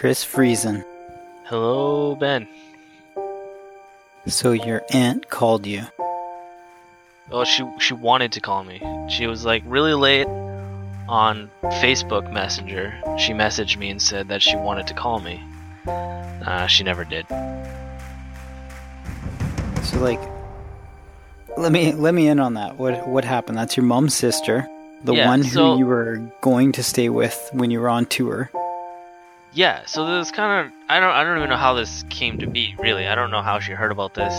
Chris Friesen. Hello, Ben. So your aunt called you. Oh, she she wanted to call me. She was like really late on Facebook Messenger. She messaged me and said that she wanted to call me. Uh, she never did. So like, let me let me in on that. What what happened? That's your mom's sister, the Yeah, one so- who you were going to stay with when you were on tour. Yeah, so this kind of I don't I don't even know how this came to be. Really, I don't know how she heard about this.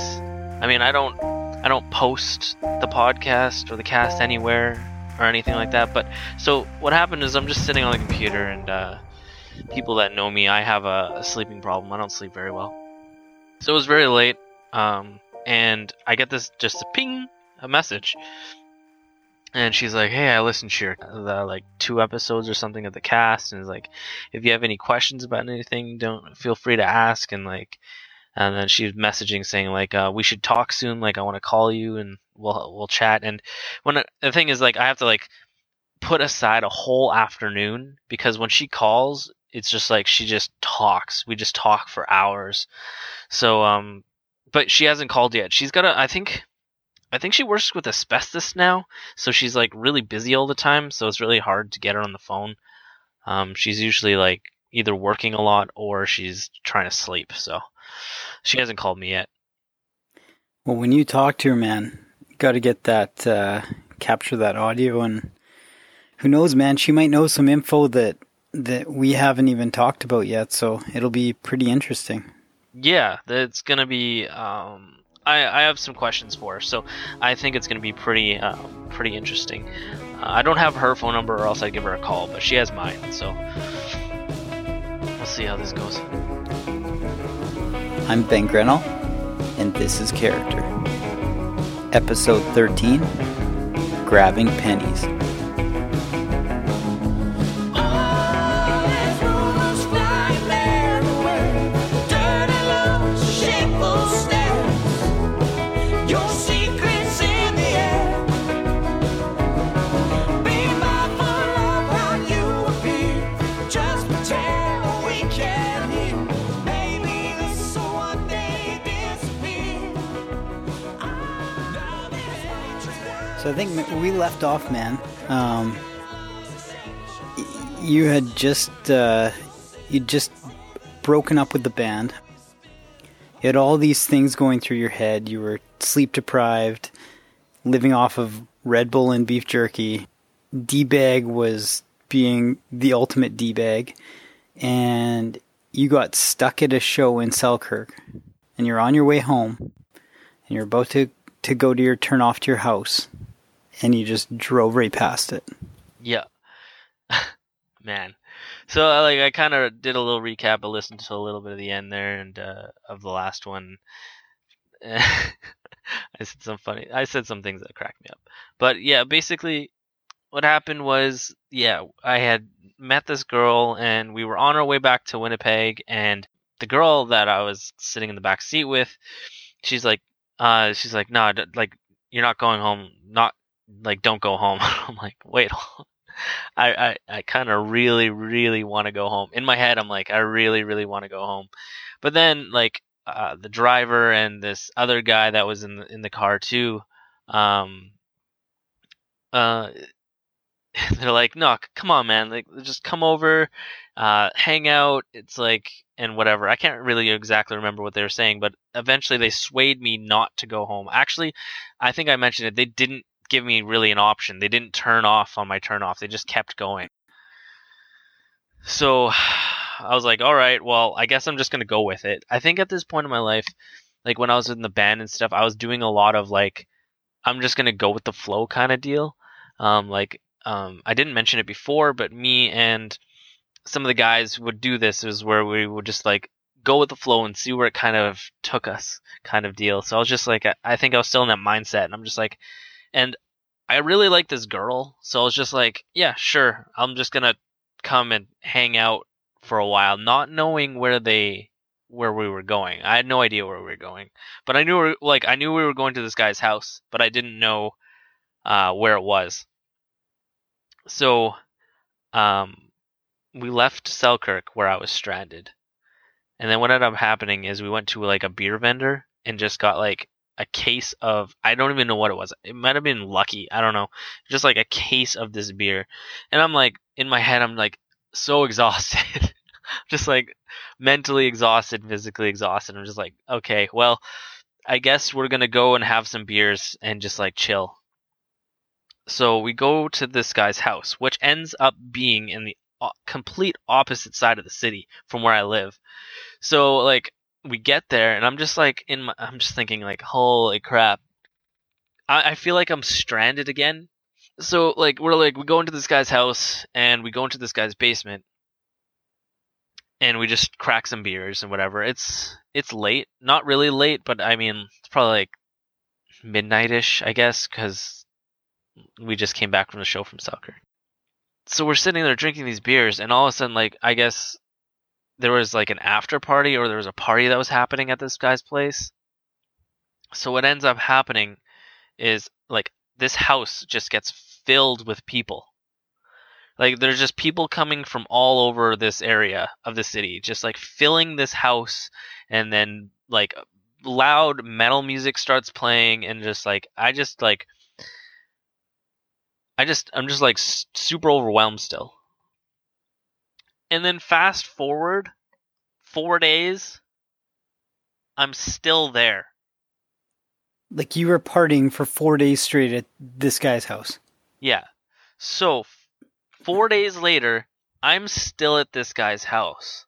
I mean, I don't I don't post the podcast or the cast anywhere or anything like that. But so what happened is I'm just sitting on the computer and uh, people that know me, I have a, a sleeping problem. I don't sleep very well. So it was very late, um, and I get this just a ping a message. And she's like, "Hey, I listened to your the, like two episodes or something of the cast, and is like, if you have any questions about anything, don't feel free to ask." And like, and then she's messaging saying like, uh, "We should talk soon. Like, I want to call you and we'll we'll chat." And when the thing is like, I have to like put aside a whole afternoon because when she calls, it's just like she just talks. We just talk for hours. So um, but she hasn't called yet. She's got a. I think. I think she works with asbestos now, so she's like really busy all the time. So it's really hard to get her on the phone. Um, she's usually like either working a lot or she's trying to sleep. So she hasn't called me yet. Well, when you talk to her, man, you got to get that uh, capture that audio, and who knows, man, she might know some info that that we haven't even talked about yet. So it'll be pretty interesting. Yeah, it's gonna be. Um, I I have some questions for her, so I think it's gonna be pretty um, pretty interesting. Uh, I don't have her phone number, or else I'd give her a call, but she has mine, so we'll see how this goes. I'm Ben Grenell, and this is Character. Episode 13 Grabbing Pennies. So I think we left off, man. Um, you had just uh, you just broken up with the band. You had all these things going through your head. You were sleep deprived, living off of Red Bull and beef jerky. D bag was being the ultimate D bag, and you got stuck at a show in Selkirk, and you're on your way home, and you're about to to go to your turn off to your house, and you just drove right past it. Yeah, man. So I like I kind of did a little recap. I listened to a little bit of the end there and uh, of the last one. I said some funny. I said some things that cracked me up. But yeah, basically, what happened was, yeah, I had met this girl and we were on our way back to Winnipeg, and the girl that I was sitting in the back seat with, she's like, uh, she's like, no, nah, like you're not going home. Not like don't go home. I'm like, wait. I, I, I kind of really, really want to go home. In my head, I'm like, I really, really want to go home. But then, like, uh, the driver and this other guy that was in the, in the car too, um, uh, they're like, no, come on, man, like, just come over, uh, hang out. It's like, and whatever. I can't really exactly remember what they were saying, but eventually they swayed me not to go home. Actually, I think I mentioned it. They didn't give me really an option. They didn't turn off on my turn off. They just kept going. So I was like, all right, well, I guess I'm just going to go with it. I think at this point in my life, like when I was in the band and stuff, I was doing a lot of like, I'm just going to go with the flow kind of deal. Um, like, um, I didn't mention it before, but me and some of the guys would do this is where we would just like go with the flow and see where it kind of took us kind of deal. So I was just like, I- I think I was still in that mindset and I'm just like, and I really like this girl. So I was just like, yeah, sure. I'm just going to come and hang out for a while, not knowing where they, where we were going. I had no idea where we were going, but I knew, like, I knew we were going to this guy's house, but I didn't know, uh, where it was. So, um, we left Selkirk where I was stranded. And then what ended up happening is we went to like a beer vendor and just got like a case of I don't even know what it was. It might have been lucky. I don't know. Just like a case of this beer. And I'm like in my head I'm like so exhausted. just like mentally exhausted, physically exhausted. I'm just like, okay, well, I guess we're going to go and have some beers and just like chill. So we go to this guy's house, which ends up being in the uh, complete opposite side of the city from where I live. So like we get there and I'm just like in my I'm just thinking like holy crap. I, I feel like I'm stranded again. So like we're like we go into this guy's house and we go into this guy's basement and we just crack some beers and whatever. It's it's late, not really late, but I mean it's probably like midnightish, I guess, because we just came back from the show from Selkirk. so we're sitting there drinking these beers, and all of a sudden, like I guess there was like an after party or there was a party that was happening at this guy's place. So what ends up happening is like this house just gets filled with people. Like there's just people coming from all over this area of the city, just like filling this house, and then like loud metal music starts playing, and just like I just like I just I'm just like super overwhelmed still. And then fast forward 4 days I'm still there. Like you were partying for 4 days straight at this guy's house. Yeah. So 4 days later I'm still at this guy's house.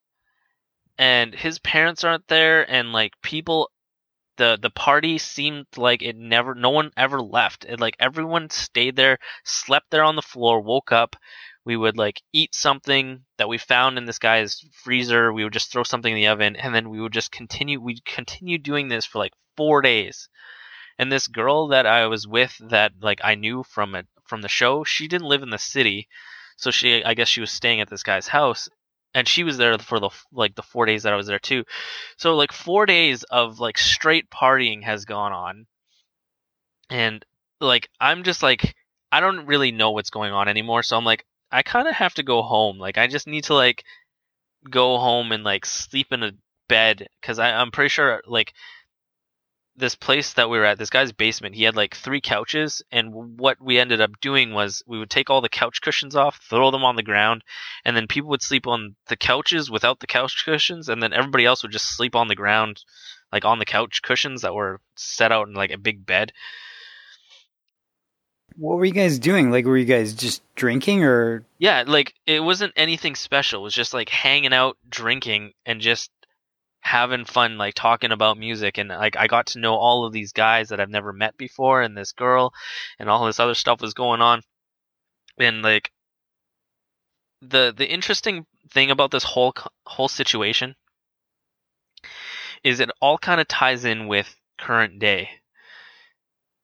And his parents aren't there and like people the the party seemed like it never no one ever left. It like everyone stayed there slept there on the floor woke up. We would like eat something that we found in this guy's freezer. We would just throw something in the oven and then we would just continue we'd continue doing this for like four days. And this girl that i was with that like i knew from it from the show she didn't live in the city. So she i guess she was staying at this guy's house and she was there for the like the four days that I was there too. So like four days of like straight partying has gone on, and like I'm just like I don't really know what's going on anymore. So I'm like I kind of have to go home. Like I just need to like go home and like sleep in a bed because I'm pretty sure like this place that we were at, this guy's basement, he had like three couches, and what we ended up doing was we would take all the couch cushions off, throw them on the ground, and then people would sleep on the couches without the couch cushions, and then everybody else would just sleep on the ground, like on the couch cushions that were set out in like a big bed. What were you guys doing? Like, were you guys just drinking or? Yeah, like it wasn't anything special. It was just like hanging out, drinking, and just having fun like talking about music and like I got to know all of these guys that I've never met before and this girl and all this other stuff was going on. And like the the interesting thing about this whole whole situation is it all kind of ties in with current day.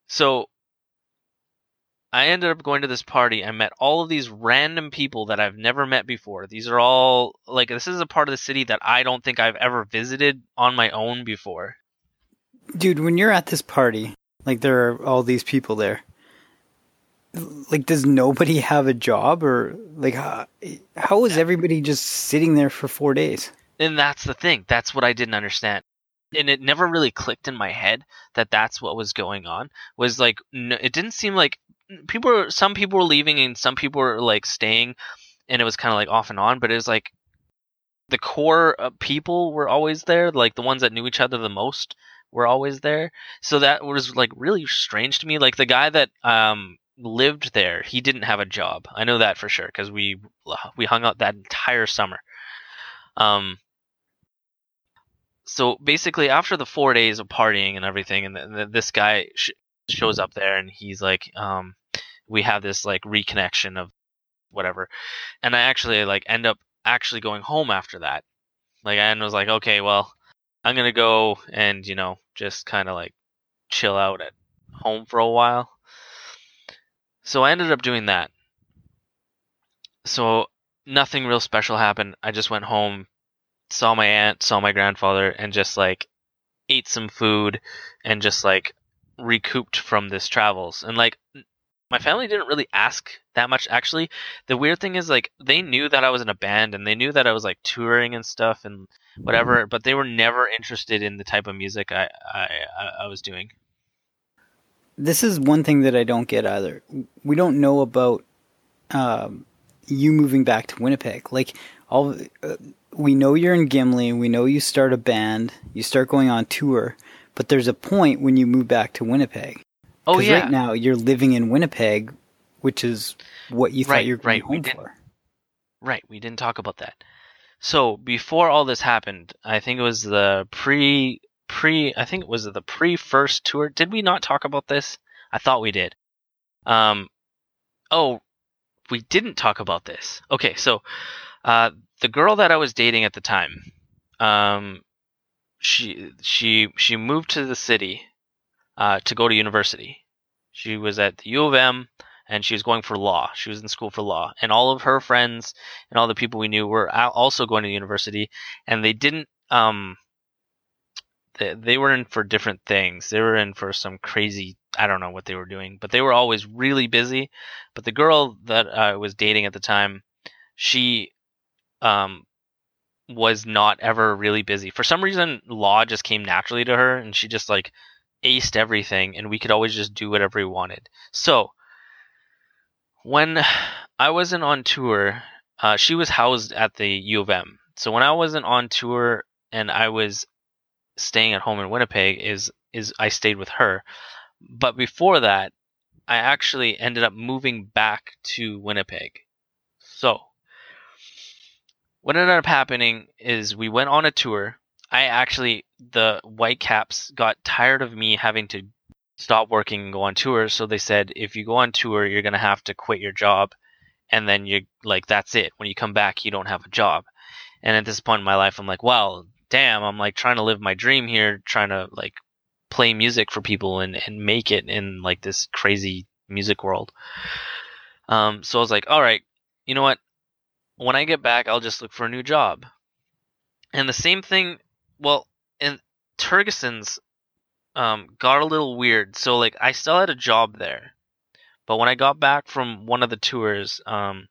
So I ended up going to this party. I met all of these random people that I've never met before. These are all like this is a part of the city that I don't think I've ever visited on my own before. Dude, when you're at this party, like there are all these people there. Like does nobody have a job or like how, how is everybody just sitting there for 4 days? And that's the thing. That's what I didn't understand and it never really clicked in my head that that's what was going on was like it didn't seem like people were some people were leaving and some people were like staying and it was kind of like off and on but it was like the core people were always there like the ones that knew each other the most were always there. So that was like really strange to me. Like the guy that um lived there he didn't have a job. I know that for sure because we we hung out that entire summer. Um so basically after the four days of partying and everything and the, the, this guy sh- shows up there and he's like um we have this like reconnection of whatever. And I actually like end up actually going home after that. Like I was like, okay, well, I'm gonna go and you know just kind of like chill out at home for a while. So I ended up doing that. So nothing real special happened. I just went home, saw my aunt, saw my grandfather, and just like ate some food and just like recouped from this travels. And like my family didn't really ask that much actually. The weird thing is like they knew that i was in a band and they knew that i was like touring and stuff and whatever but they were never interested in the type of music i i, I was doing. This is one thing that i don't get either. We don't know about um, you moving back to winnipeg. Like all uh, we know you're in gimli we know you start a band you start going on tour but there's a point when you move back to winnipeg oh yeah right now you're living in Winnipeg, which is what you thought Right, you were going right, we home did- for. Right, we didn't talk about that. So before all this happened, I think it was the pre pre I think it was the pre first tour. Did we not talk about this? I thought we did. Um oh, we didn't talk about this. Okay, so uh the girl that I was dating at the time, um she she she moved to the city uh to go to university. She was at the U of M and she was going for law. She was in school for law, and all of her friends and all the people we knew were also going to university, and they didn't. Um, they, they were in for different things. They were in for some crazy. I don't know what they were doing, but they were always really busy. But the girl that I was dating at the time, she, um, was not ever really busy. For some reason, law just came naturally to her, and she just like aced everything, and we could always just do whatever we wanted. So when I wasn't on tour, uh, she was housed at the U of M. So when I wasn't on tour and I was staying at home in Winnipeg, is is I stayed with her. But before that, I actually ended up moving back to Winnipeg. So what ended up happening is we went on a tour. I actually the Whitecaps got tired of me having to stop working and go on tour. So they said, if you go on tour, you're to have to quit your job. And then you're like, that's it. When you come back, you don't have a job. And at this point in my life, I'm like, well, damn, I'm like trying to live my dream here, trying to like play music for people and, and make it in like this crazy music world. Um, so I was like, all right, you know what? When I get back, I'll just look for a new job. And the same thing, well, in Tergesen's um, got a little weird. So like I still had a job there, but when I got back from one of the tours, um,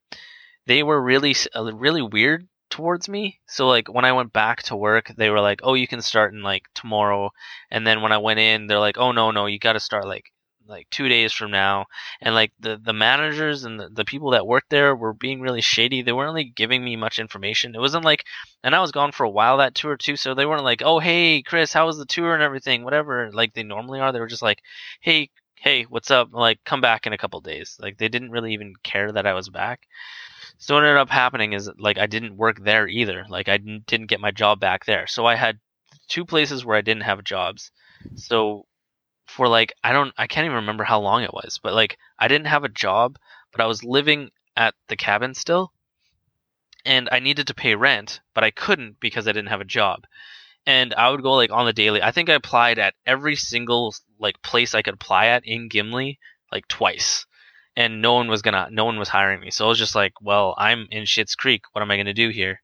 they were really uh, really weird towards me. So like when I went back to work, they were like, "Oh, you can start in like tomorrow," and then when I went in, they're like, "Oh no, no, you got to start like like two days from now." And like the the managers and the, the people that worked there were being really shady. They weren't really giving me much information. It wasn't like and I was gone for a while that tour too, so they weren't like, "Oh, hey, Chris, how was the tour and everything?" Whatever, like they normally are. They were just like, "Hey, hey, what's up?" Like, come back in a couple days. Like they didn't really even care that I was back. So what ended up happening is like I didn't work there either. Like I didn't, didn't get my job back there. So I had two places where I didn't have jobs. So for like I don't I can't even remember how long it was, but like I didn't have a job, but I was living at the cabin still and I needed to pay rent, but I couldn't because I didn't have a job. And I would go like on the daily. I think I applied at every single like place I could apply at in Gimli like twice. And no one was gonna no one was hiring me. So I was just like, well, I'm in Shit's Creek. What am I gonna do here?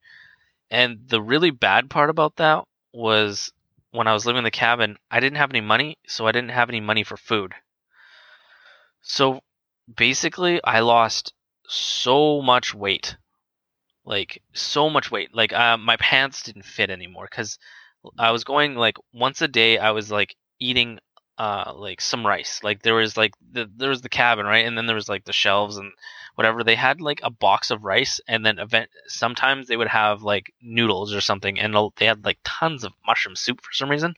And the really bad part about that was when I was living in the cabin, I didn't have any money, so I didn't have any money for food. So basically, I lost so much weight like so much weight like uh, my pants didn't fit anymore because i was going like once a day i was like eating uh like some rice. Like there was like the, there was the cabin right? And then there was like the shelves and whatever. They had like a box of rice and then event sometimes they would have like noodles or something and they had like tons of mushroom soup for some reason.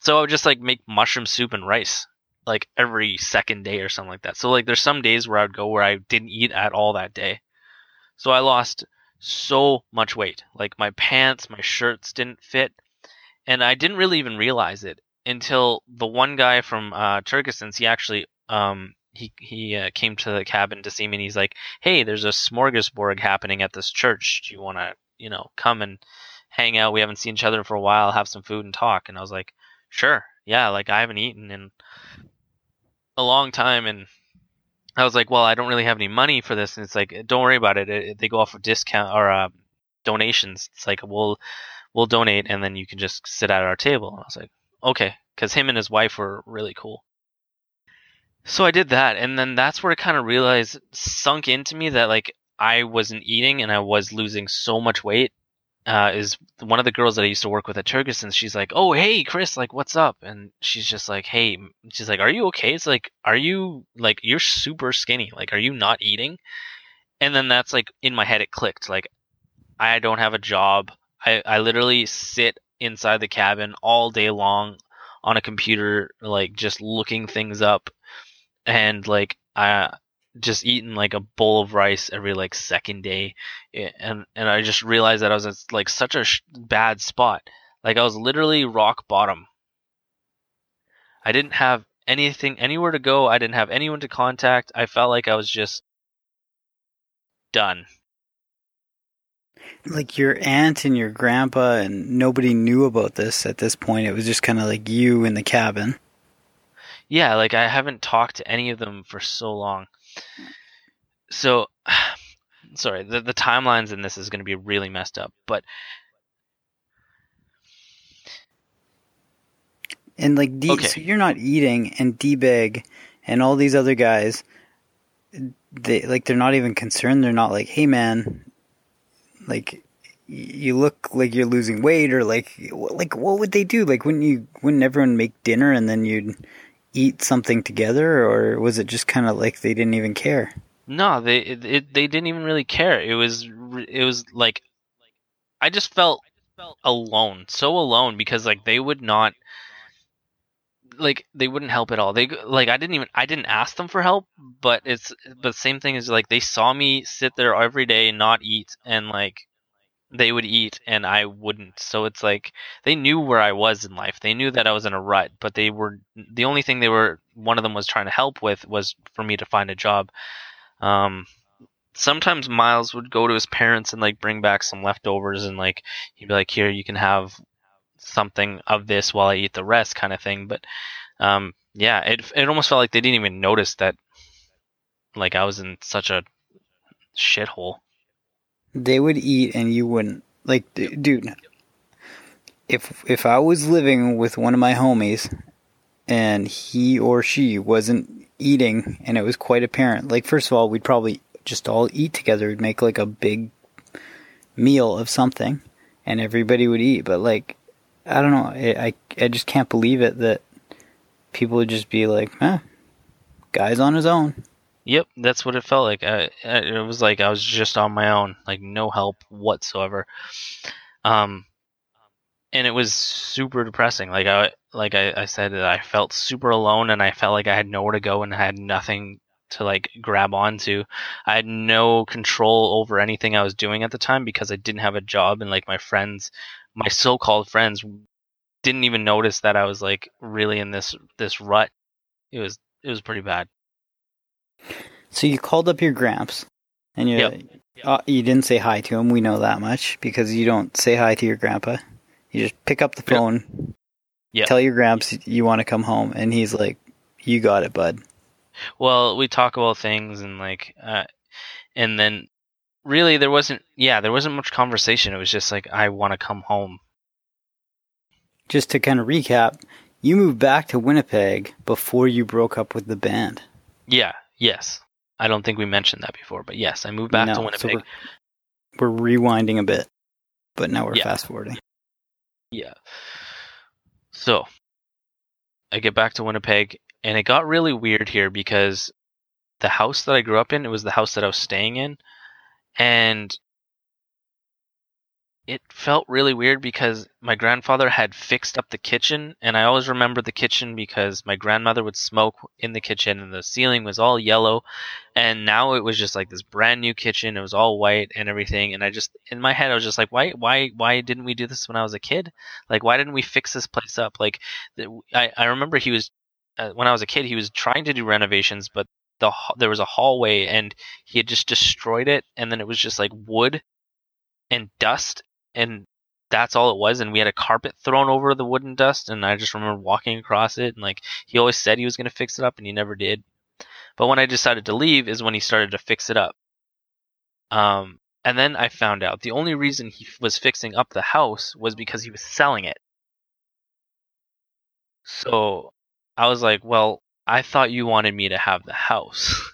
So i would just like make mushroom soup and rice like every second day or something like that. So like there's some days where i would go where i didn't eat at all that day. So i lost so much weight. Like my pants, my shirts didn't fit, and I didn't really even realize it until the one guy from uh. He actually um, he he uh, came to the cabin to see me, and he's like, "Hey, there's a smorgasbord happening at this church. Do you want to you know come and hang out? We haven't seen each other for a while. Have some food and talk." And I was like, "Sure, yeah." Like I haven't eaten in a long time, and I was like, well, I don't really have any money for this, and it's like, don't worry about it. it they go off of discount or uh, donations. It's like we'll we'll donate, and then you can just sit at our table. And I was like, okay, because him and his wife were really cool. So I did that, and then that's where I kind of realized, sunk into me that like I wasn't eating and I was losing so much weight. Uh, is one of the girls that I used to work with at Tergesen's. She's like, "Oh, hey, Chris, like, what's up?" And she's just like, "Hey," she's like, "Are you okay?" It's like, "Are you like you're super skinny? Like, are you not eating?" And then that's like in my head, it clicked. Like, I don't have a job. I I literally sit inside the cabin all day long on a computer, like just looking things up, and like I just eating like a bowl of rice every like second day, and and I just realized that I was at like such a sh- bad spot. Like I was literally rock bottom. I didn't have anything anywhere to go. I didn't have anyone to contact. I felt like I was just done. Like your aunt and your grandpa and nobody knew about this at this point. It was just kind of like you in the cabin. Yeah, like I haven't talked to any of them for so long. So, sorry, the the timelines in this is going to be really messed up, but And like D, Okay. so you're not eating, and D bag and all these other guys, they like they're not even concerned. They're not like, hey man, like you look like you're losing weight, or like like what would they do? Like wouldn't you wouldn't everyone make dinner and then you'd eat something together, or was it just kind of like they didn't even care? no, they it, they didn't even really care. It was it was like I just felt alone, so alone because like they would not like they wouldn't help at all. They like I didn't even I didn't ask them for help, but it's but same thing is like they saw me sit there every day and not eat and like they would eat and I wouldn't. So it's like they knew where I was in life. They knew that I was in a rut, but they were the only thing they were one of them was trying to help with was for me to find a job. Um sometimes Miles would go to his parents and like bring back some leftovers and like he'd be like here you can have something of this while I eat the rest kind of thing. But um, yeah, it it almost felt like they didn't even notice that like I was in such a shithole. They would eat and you wouldn't. Like, d- dude, if if I was living with one of my homies and he or she wasn't eating and it was quite apparent, like first of all, we'd probably just all eat together. We'd make like a big meal of something and everybody would eat. But like, I don't know, I I, I just can't believe it that people would just be like, eh, guy's on his own. Yep, that's what it felt like. I, I, it was like I was just on my own, like no help whatsoever. Um, and it was super depressing. Like I, like I, I said, I felt super alone, and I felt like I had nowhere to go and I had nothing to like grab onto. I had no control over anything I was doing at the time because I didn't have a job, and like my friends, my so-called friends, didn't even notice that I was like really in this this rut. It was it was pretty bad. So you called up your gramps, and you Yep. uh, you didn't say hi to him. We know that much because you don't say hi to your grandpa. You just pick up the Yep. phone, Yep. tell your gramps you want to come home, and he's like, "You got it, bud." well we talk about things and like uh and then really there wasn't yeah there wasn't much conversation it was just like i want to come home Just to kind of recap, you moved back to Winnipeg before you broke up with the band. yeah yes i don't think we mentioned that before but yes i moved back No, to so winnipeg we're, we're rewinding a bit, but now we're Yeah. fast forwarding. yeah so i get back to winnipeg and it got really weird here because the house that i grew up in it was the house that i was staying in and it felt really weird because my grandfather had fixed up the kitchen and i always remember the kitchen because my grandmother would smoke in the kitchen and the ceiling was all yellow and now it was just like this brand new kitchen it was all white and everything and i just in my head i was just like why why why didn't we do this when i was a kid? Like why didn't we fix this place up? Like i, I remember he was uh, when i was a kid he was trying to do renovations but the there was a hallway and he had just destroyed it and then it was just like wood and dust and that's all it was and we had a carpet thrown over the wooden dust and i just remember walking across it and like he always said he was going to fix it up and he never did. But when i decided to leave is when he started to fix it up. Um and then i found out the only reason he was fixing up the house was because he was selling it. So i was like well I thought you wanted me to have the house.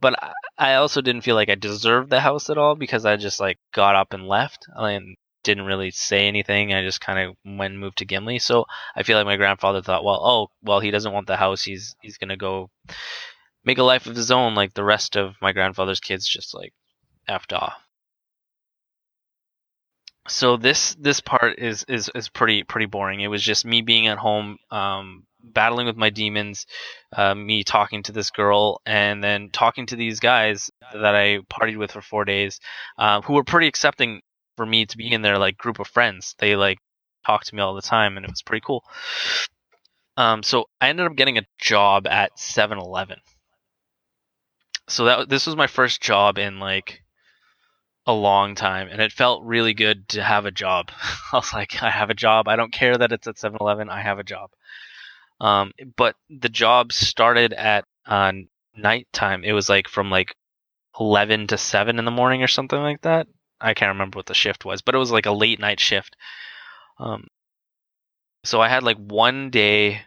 but I, also didn't feel like I deserved the house at all because I just like got up and left and didn't really say anything. I just kind of went and moved to Gimli. So I feel like my grandfather thought, well, oh, well, he doesn't want the house. He's he's gonna go make a life of his own, like the rest of my grandfather's kids, just like effed off. So this this part is is is pretty pretty boring. It was just me being at home, um, battling with my demons, uh, me talking to this girl, and then talking to these guys that I partied with for four days, uh, who were pretty accepting for me to be in their like group of friends. They like talked to me all the time, and it was pretty cool. Um, so I ended up getting a job at 7-Eleven. So that this was my first job in like a long time, and it felt really good to have a job. I was like, I have a job. I don't care that it's at 7-Eleven. I have a job. Um, but the job started at uh, nighttime. It was like from like 11 to 7 in the morning or something like that. I can't remember what the shift was, but it was like a late night shift. Um, so I had like one day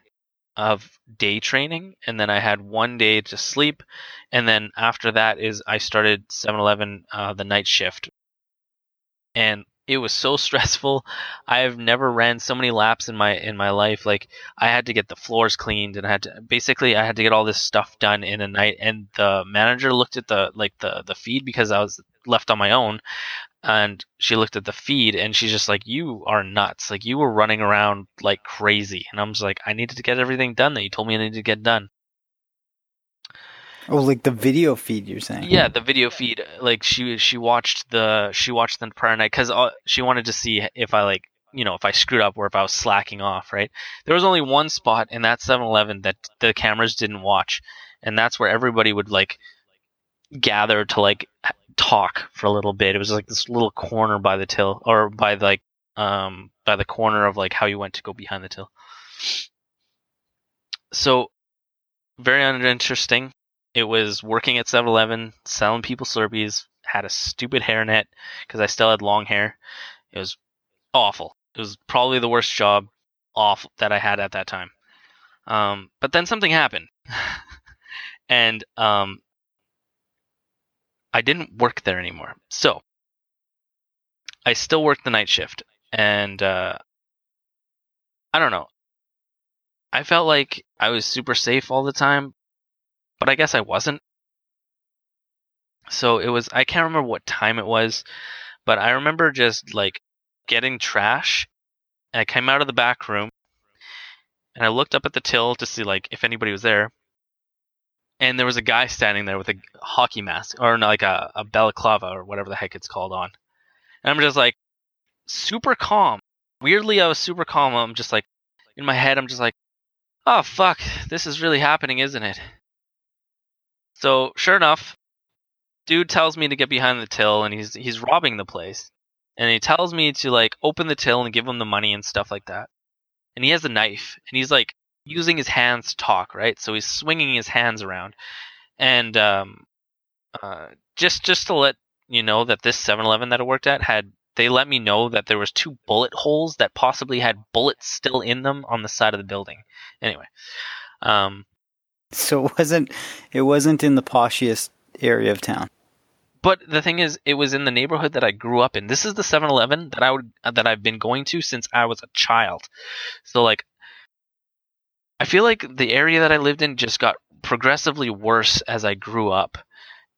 of day training, and then I had one day to sleep, and then after that is I started 7-Eleven uh, the night shift, and it was so stressful. I've never ran so many laps in my in my life. Like I had to get the floors cleaned and I had to basically I had to get all this stuff done in a night. And the manager looked at the like the the feed because I was left on my own, and she looked at the feed and she's just like, "You are nuts! Like you were running around like crazy." And I'm just like, "I needed to get everything done that you told me I needed to get done." Oh, like the video feed you're saying? Yeah, the video feed. Like she she watched the she watched the prior night because uh, she wanted to see if I like you know if I screwed up or if I was slacking off. Right. There was only one spot in that 7-Eleven that the cameras didn't watch, and that's where everybody would like gather to like talk for a little bit. It was like this little corner by the till or by like um by the corner of like how you went to go behind the till. So very uninteresting. It was working at 7-Eleven, selling people Slurpees, had a stupid hairnet because I still had long hair. It was awful. It was probably the worst job off that I had at that time. Um, but then something happened, and um, I didn't work there anymore. So I still worked the night shift, and uh, I don't know. I felt like I was super safe all the time, but I guess I wasn't. So it was, I can't remember what time it was, but I remember just like getting trash. And I came out of the back room and I looked up at the till to see like if anybody was there. And there was a guy standing there with a hockey mask or like a, a balaclava or whatever the heck it's called on. And I'm just like super calm. Weirdly, I was super calm. I'm just like in my head, I'm just like, oh fuck, this is really happening, isn't it? So sure enough, dude tells me to get behind the till, and he's he's robbing the place, and he tells me to like open the till and give him the money and stuff like that. And he has a knife, and he's like using his hands to talk, right? So he's swinging his hands around, and um, uh, just just to let you know that this 7-Eleven that I worked at had they let me know that there was two bullet holes that possibly had bullets still in them on the side of the building. Anyway, um, So it wasn't it wasn't in the poshiest area of town. But the thing is, it was in the neighborhood that I grew up in. This is the 7-Eleven that I would that I've been going to since I was a child. So like, I feel like the area that I lived in just got progressively worse as I grew up,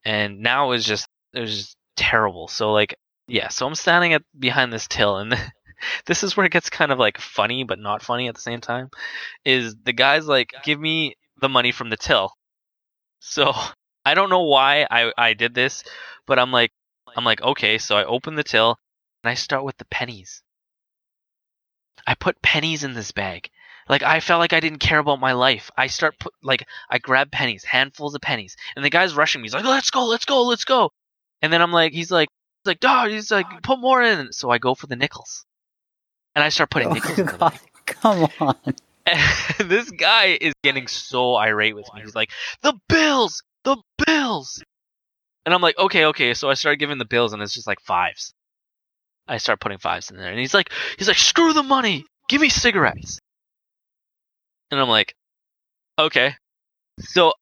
and now is just it was terrible. So like, yeah. So I'm standing at behind this till, and this is where it gets kind of like funny, but not funny at the same time. Is the guys like give me the money from the till? So I don't know why I I did this, but I'm like I'm like okay. So I open the till and I start with the pennies. I put pennies in this bag. Like I felt like I didn't care about my life. I start put like I grab pennies, handfuls of pennies, and the guy's rushing me. He's like, "Let's go, let's go, let's go!" And then I'm like, he's like, he's like, "Dog," he's like, "Put more in." So I go for the nickels, and I start putting Oh, nickels in the God, bag. come on. This guy is getting so irate with me. He's like, "The bills, the bills," and I'm like, "Okay, okay." So I start giving the bills, and it's just like fives. I start putting fives in there, and he's like, "He's like, screw the money, give me cigarettes." And I'm like, Okay. So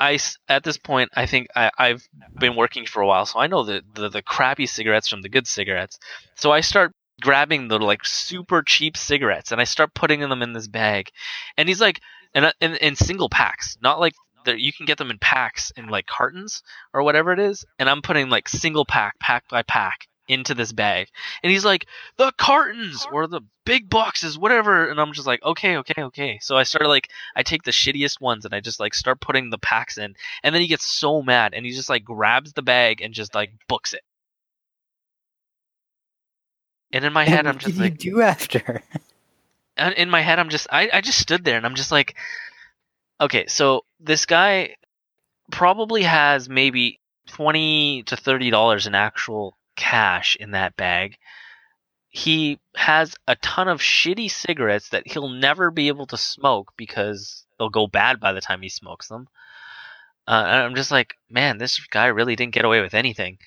I at this point I think I, I've been working for a while, so I know the, the the crappy cigarettes from the good cigarettes. So I start grabbing the like super cheap cigarettes and I start putting them in this bag, and he's like, and in, in single packs, not like you can get them in packs in like cartons or whatever it is, and I'm putting like single pack, pack by pack into this bag, and he's like, the cartons or the big boxes, whatever, and I'm just like, okay, okay, okay. So I started like, I take the shittiest ones and I just like start putting the packs in, and then he gets so mad and he just like grabs the bag and just like books it. And in my head, I'm what just did like, you do after? and in my head i'm just I, I just stood there and i'm just like okay so this guy probably has maybe 20 to 30 dollars in actual cash in that bag. He has a ton of shitty cigarettes that he'll never be able to smoke because they'll go bad by the time he smokes them. Uh, and i'm just like man this guy really didn't get away with anything.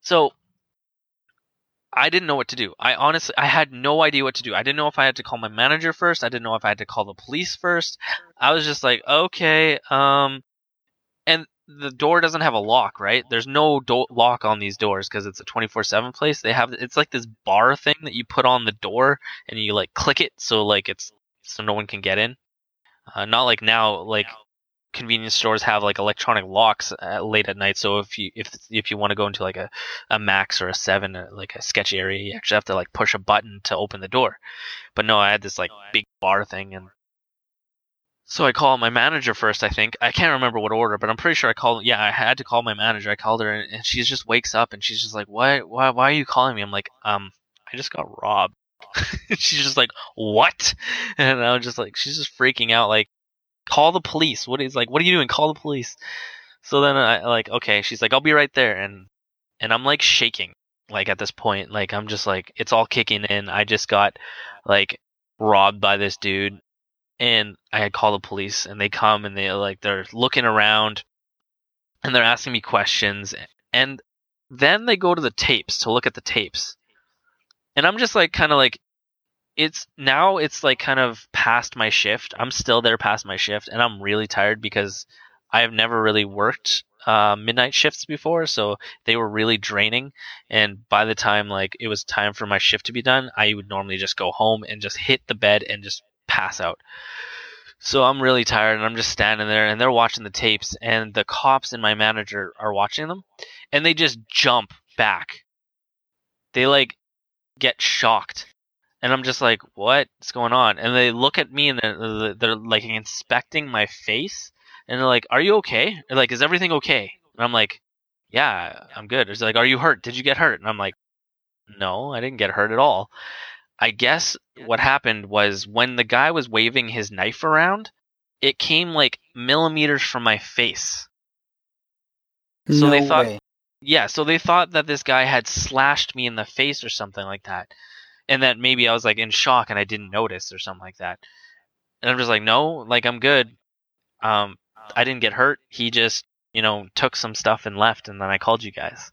So I didn't know what to do. I honestly, I had no idea what to do. I didn't know if I had to call my manager first. I didn't know if I had to call the police first. I was just like, okay, um, and the door doesn't have a lock, right? There's no do- lock on these doors because it's a 24/7 place. They have it's like this bar thing that you put on the door and you like click it so like it's so no one can get in. Uh, not like now, like convenience stores have like electronic locks uh, late at night. So if you if if you want to go into like a, a Mac's or a Seven, uh, like a sketch area, you actually have to like push a button to open the door. But no, I had this like big bar thing, and so I called my manager first. I think I can't remember what order, but I'm pretty sure I called. Yeah, I had to call my manager. I called her, and, and she just wakes up and she's just like, "Why? Why? Why are you calling me?" I'm like, "Um, I just got robbed." she's just like, "What?" And I was just like, she's just freaking out, like call the police. What is like, what are you doing? Call the police. So then I like, okay, she's like, I'll be right there. And, and I'm like shaking, like at this point, like I'm just like, it's all kicking in. I just got like robbed by this dude and I had called the police and they come and they like, they're looking around and they're asking me questions and then they go to the tapes to look at the tapes. And I'm just like, kind of like, it's now it's like kind of past my shift. I'm still there past my shift, and I'm really tired because I have never really worked uh, midnight shifts before, so they were really draining. And by the time like it was time for my shift to be done, I would normally just go home and just hit the bed and just pass out. So I'm really tired, and I'm just standing there, and they're watching the tapes, and the cops and my manager are watching them, and they just jump back. They like get shocked and I'm just like, what's going on? And they look at me and they're, they're like inspecting my face, and they're like, "Are you okay? Like, is everything okay?" And I'm like, "Yeah, I'm good." It's like, "Are you hurt? Did you get hurt?" And I'm like, "No, I didn't get hurt at all." I guess what happened was when the guy was waving his knife around, it came like millimeters from my face. So no they thought- way. Yeah, so they thought that this guy had slashed me in the face or something like that. And that maybe I was like in shock and I didn't notice or something like that. And I'm just like, no, like I'm good. Um, I didn't get hurt. He just, you know, took some stuff and left, and then I called you guys.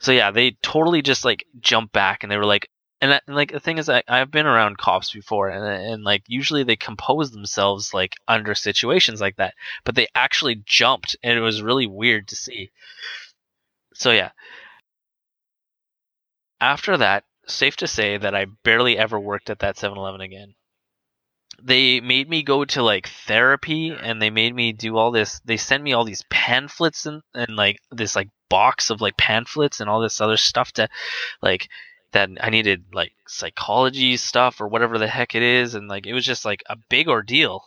So yeah, they totally just like jumped back, and they were like, and, that, and like the thing is, I, I've been around cops before, and and like usually they compose themselves like under situations like that, but they actually jumped, and it was really weird to see. So yeah. After that, safe to say that I barely ever worked at that 7-Eleven again. They made me go to like therapy and they made me do all this they sent me all these pamphlets and, and like this like box of like pamphlets and all this other stuff to like that I needed like psychology stuff or whatever the heck it is and like it was just like a big ordeal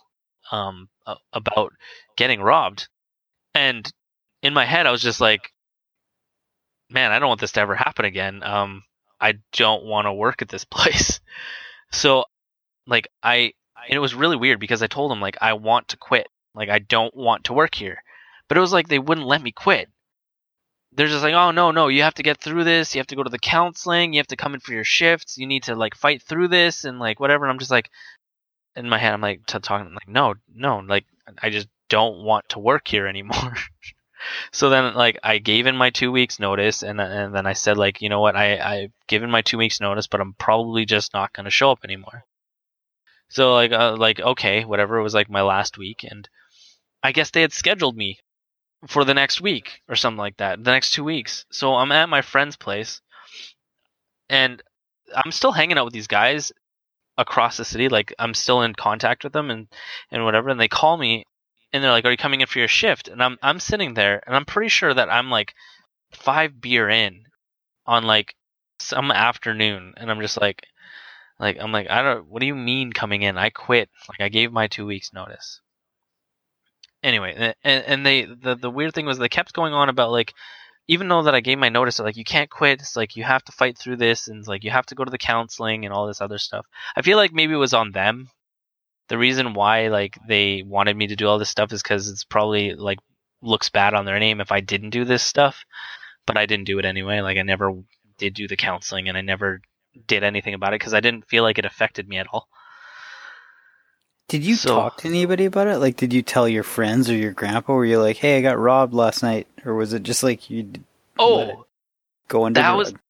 um about getting robbed. And in my head I was just like man, I don't want this to ever happen again. Um I don't want to work at this place. So like I and it was really weird because I told them like I want to quit. Like I don't want to work here. But it was like they wouldn't let me quit. They're just like, "Oh no, no, you have to get through this. You have to go to the counseling. You have to come in for your shifts. You need to like fight through this and like whatever." And I'm just like in my head I'm like t- talking like, "No, no, like I just don't want to work here anymore." so then like I gave in my 2 weeks notice and and then I said like, "You know what? I I've given my 2 weeks notice, but I'm probably just not going to show up anymore." So like uh, like okay, whatever. It was like my last week, and I guess they had scheduled me for the next week or something like that. The next two weeks. So I'm at my friend's place, and I'm still hanging out with these guys across the city. Like I'm still in contact with them and and whatever. And they call me, and they're like, "Are you coming in for your shift?" And I'm I'm sitting there, and I'm pretty sure that I'm like five beer in on like some afternoon, and I'm just like, like I'm like, I don't. What do you mean coming in? I quit. Like I gave my two weeks notice. Anyway, and and they the the weird thing was they kept going on about like even though that I gave my notice, like you can't quit. It's like you have to fight through this, and like you have to go to the counseling and all this other stuff. I feel like maybe it was on them. The reason why like they wanted me to do all this stuff is because it's probably like looks bad on their name if I didn't do this stuff. But I didn't do it anyway. Like I never did do the counseling, and I never did anything about it because I didn't feel like it affected me at all. Did you So- talk to anybody about it? Like, did you tell your friends or your grandpa? Were you like, "Hey, I got robbed last night," or was it just like you d- oh, let it Oh, go under that the was rug?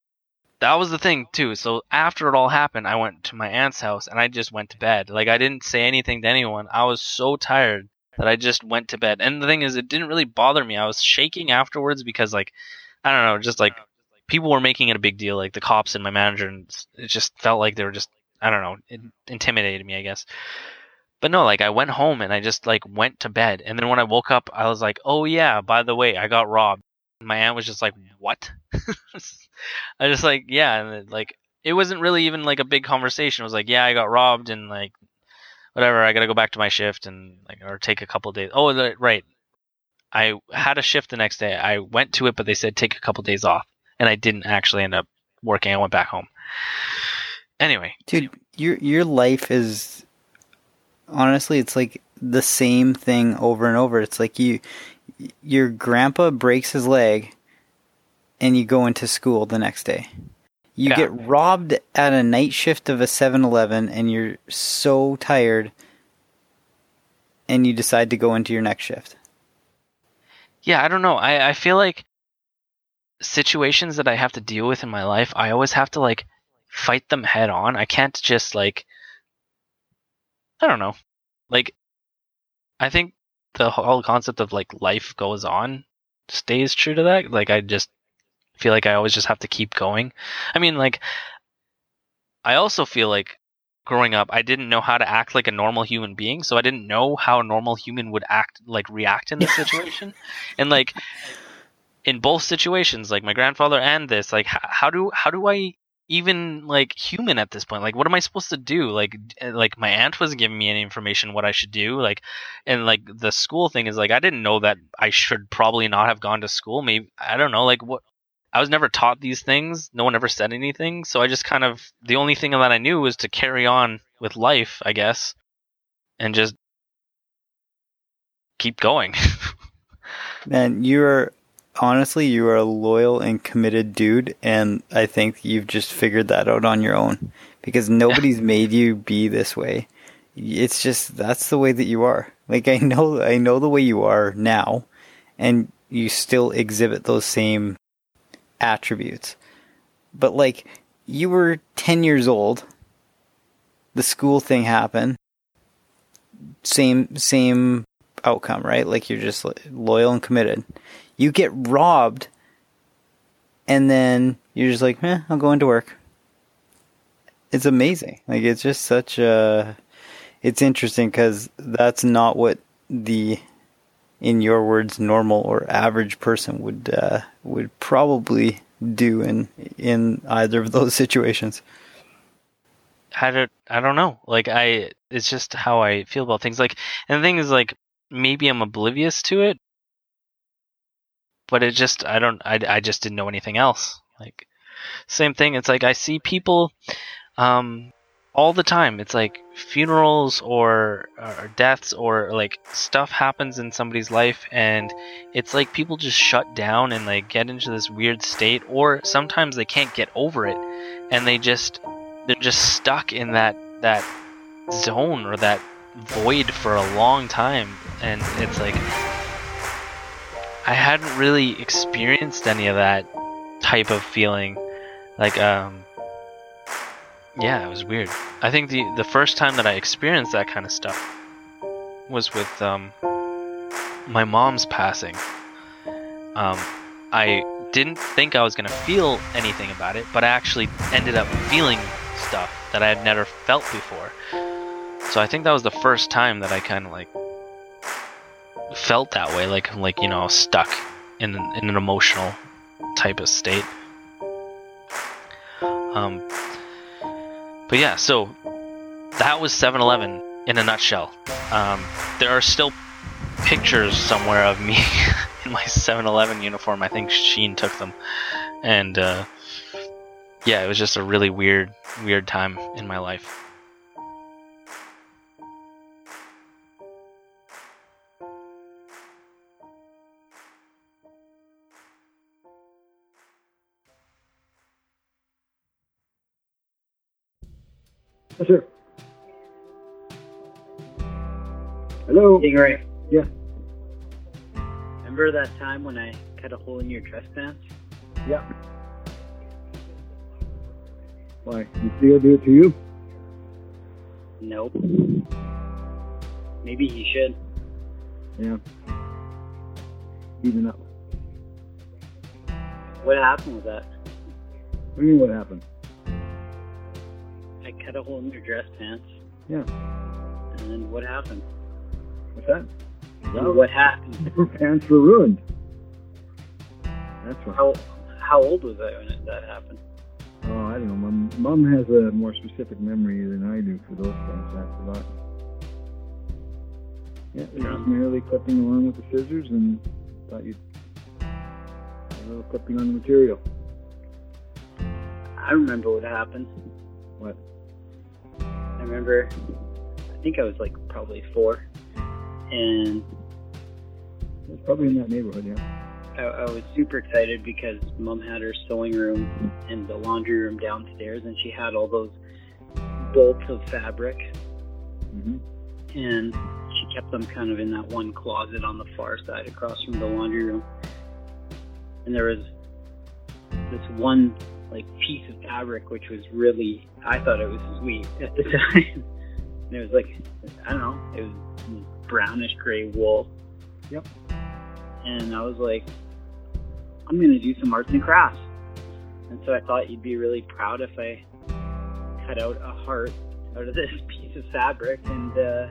That was the thing too. So after it all happened, I went to my aunt's house and I just went to bed. Like I didn't say anything to anyone. I was so tired that I just went to bed. And the thing is, it didn't really bother me. I was shaking afterwards because like I don't know, just like people were making it a big deal, like the cops and my manager, and it just felt like they were just I don't know, it intimidated me, I guess. But no, like I went home and I just like went to bed, and then when I woke up, I was like, oh yeah, by the way, I got robbed. My aunt was just like, what? I just like yeah, and it, like it wasn't really even like a big conversation. It was like yeah, I got robbed and like whatever. I got to go back to my shift and like or take a couple days. Oh the, right, I had a shift the next day. I went to it, but they said take a couple days off, and I didn't actually end up working. I went back home. Anyway, Dude, your your life is honestly, it's like the same thing over and over. It's like you, your grandpa breaks his leg, and you go into school the next day. You Yeah. get robbed at a night shift of a 7-Eleven, and you're so tired, and you decide to go into your next shift. yeah, I don't know. I I feel like situations that I have to deal with in my life, I always have to like fight them head on. I can't just like I don't know. Like I think the whole concept of like life goes on stays true to that. Like I just feel like I always just have to keep going. I mean like I also feel like growing up I didn't know how to act like a normal human being, so I didn't know how a normal human would act like react in this situation. and like in both situations, like my grandfather and this, like how do how do I even like human at this point? Like what am I supposed to do? Like eh, like my aunt wasn't giving me any information what I should do. Like and like the school thing is like I didn't know that I should probably not have gone to school. Maybe I don't know. Like what I was never taught these things. No one ever said anything. So I just kind of the only thing that I knew was to carry on with life, I guess, and just keep going. Man, you're honestly you are a loyal and committed dude, and I think you've just figured that out on your own because nobody's made you be this way. It's just that's the way that you are. Like I know I know the way you are now, and you still exhibit those same attributes. But like you were 10 years old, the school thing happened. Same same outcome, right? Like you're just loyal and committed. You get robbed, and then you're just like, eh, I'll go into work. It's amazing. Like it's just such a. It's interesting because that's not what the, in your words, normal or average person would uh, would probably do in in either of those situations. I don't, I don't know. Like I, it's just how I feel about things. Like, and the thing is, like, maybe I'm oblivious to it, but it just, I don't, I, I just didn't know anything else. Like, same thing. It's like I see people, um, all the time. It's like funerals or, or deaths or like stuff happens in somebody's life, and it's like people just shut down and like get into this weird state, or sometimes they can't get over it, and they just they're just stuck in that that zone or that void for a long time and it's like I hadn't really experienced any of that type of feeling like um yeah, it was weird. I think the the first time that I experienced that kind of stuff was with um, my mom's passing. Um, I didn't think I was gonna feel anything about it, but I actually ended up feeling stuff that I had never felt before. So I think that was the first time that I kind of like felt that way, like like you know stuck in in an emotional type of state. Um, but yeah, so that was 7-Eleven in a nutshell. Um, there are still pictures somewhere of me in my 7-Eleven uniform. I think Sheen took them, and uh, yeah, it was just a really weird, weird time in my life. Yes, sir. Hello. Hey, Ray. Yeah. Remember that time when I cut a hole in your dress pants? Yeah. Why? Did Theo do it to you? Nope. Maybe he should. Yeah. Even up. What happened with that? What do you mean what happened? Cut a hole in your dress pants. Yeah. And then what happened? What's that? And what happened? Your pants were ruined. That's what. How how old was I when that happened? Oh, I don't know. My mom has a more specific memory than I do for those things. I forgot. Yeah, it was merely clipping along with the scissors and thought you'd a little clipping on the material. I remember what happened. What? I remember. I think I was like probably four, and It was probably in that neighborhood, yeah. I, I was super excited because mom had her sewing room and the laundry room downstairs, and she had all those bolts of fabric, hmm and she kept them kind of in that one closet on the far side across from the laundry room. And there was this one like piece of fabric which was really I thought it was sweet at the time. and it was like I don't know, it was brownish gray wool. Yep. And I was like, I'm gonna do some arts and crafts. And so I thought you'd be really proud if I cut out a heart out of this piece of fabric and uh,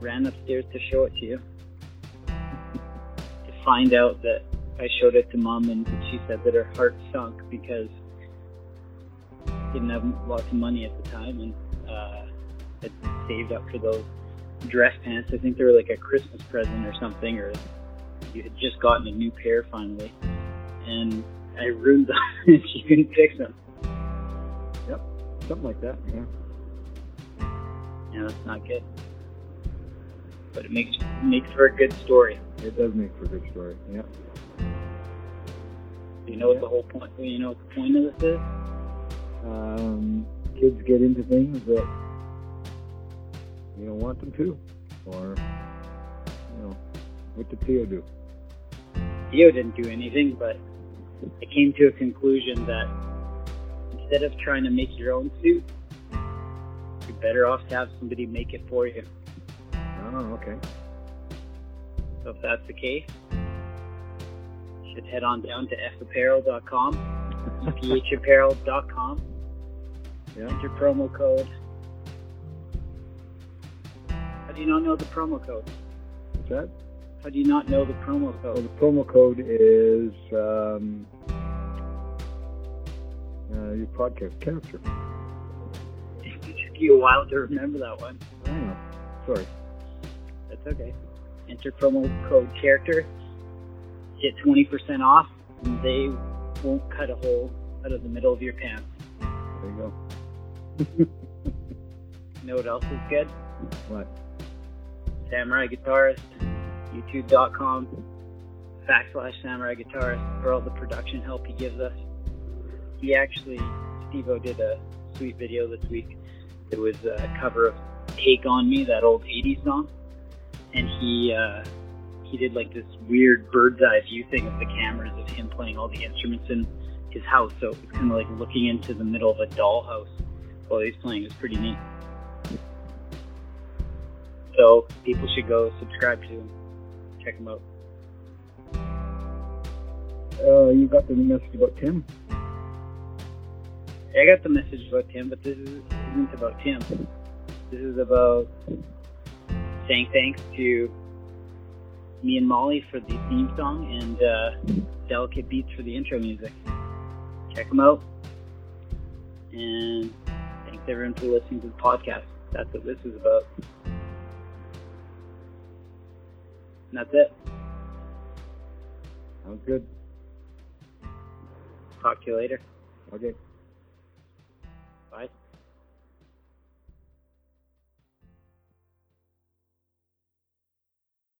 ran upstairs to show it to you. to find out that I showed it to mom and she said that her heart sunk because didn't have lots of money at the time and uh, had saved up for those dress pants. I think they were like a Christmas present or something, or you had just gotten a new pair finally, and I ruined them and she couldn't fix them. Yep, something like that, yeah. Yeah, that's not good. But it makes makes for a good story. It does make for a good story, yeah. You know what the whole point? You know what the point of this is? Um, kids get into things that you don't want them to, or you know, what did Theo do? Theo didn't do anything, but I came to a conclusion that instead of trying to make your own suit, you're better off to have somebody make it for you. Oh, okay. So if that's the case, you should head on down to fapparel.com, phapparel.com, Yeah. enter promo code. How do you not know the promo code? What's that? How do you not know the promo code? the promo code is um, uh, your podcast character. It took you a while to remember that one. I know. Sorry. That's okay. Enter promo code character, get 20% off, and they won't cut a hole out of the middle of your pants. There you go. You know what else is good? What? Samurai Guitarist, youtube.com backslash Samurai Guitarist for all the production help he gives us. He actually, Steve-O did a sweet video this week. It was a cover of Take On Me, that old 80s song. And he, uh, he did like this weird bird's eye view thing of the cameras of him playing all the instruments in his house. So it was kind of like looking into the middle of a dollhouse while he's playing. It was pretty neat. So people should go subscribe to him, check him out. Uh, you got the message about Tim? I got the message about Tim, but this isn't about Tim. This is about saying thanks to me and Molly for the theme song and uh, Delicate Beats for the intro music. Check them out. And thanks everyone for listening to the podcast. That's what this is about. And that's it. Sounds good. Talk to you later. Okay.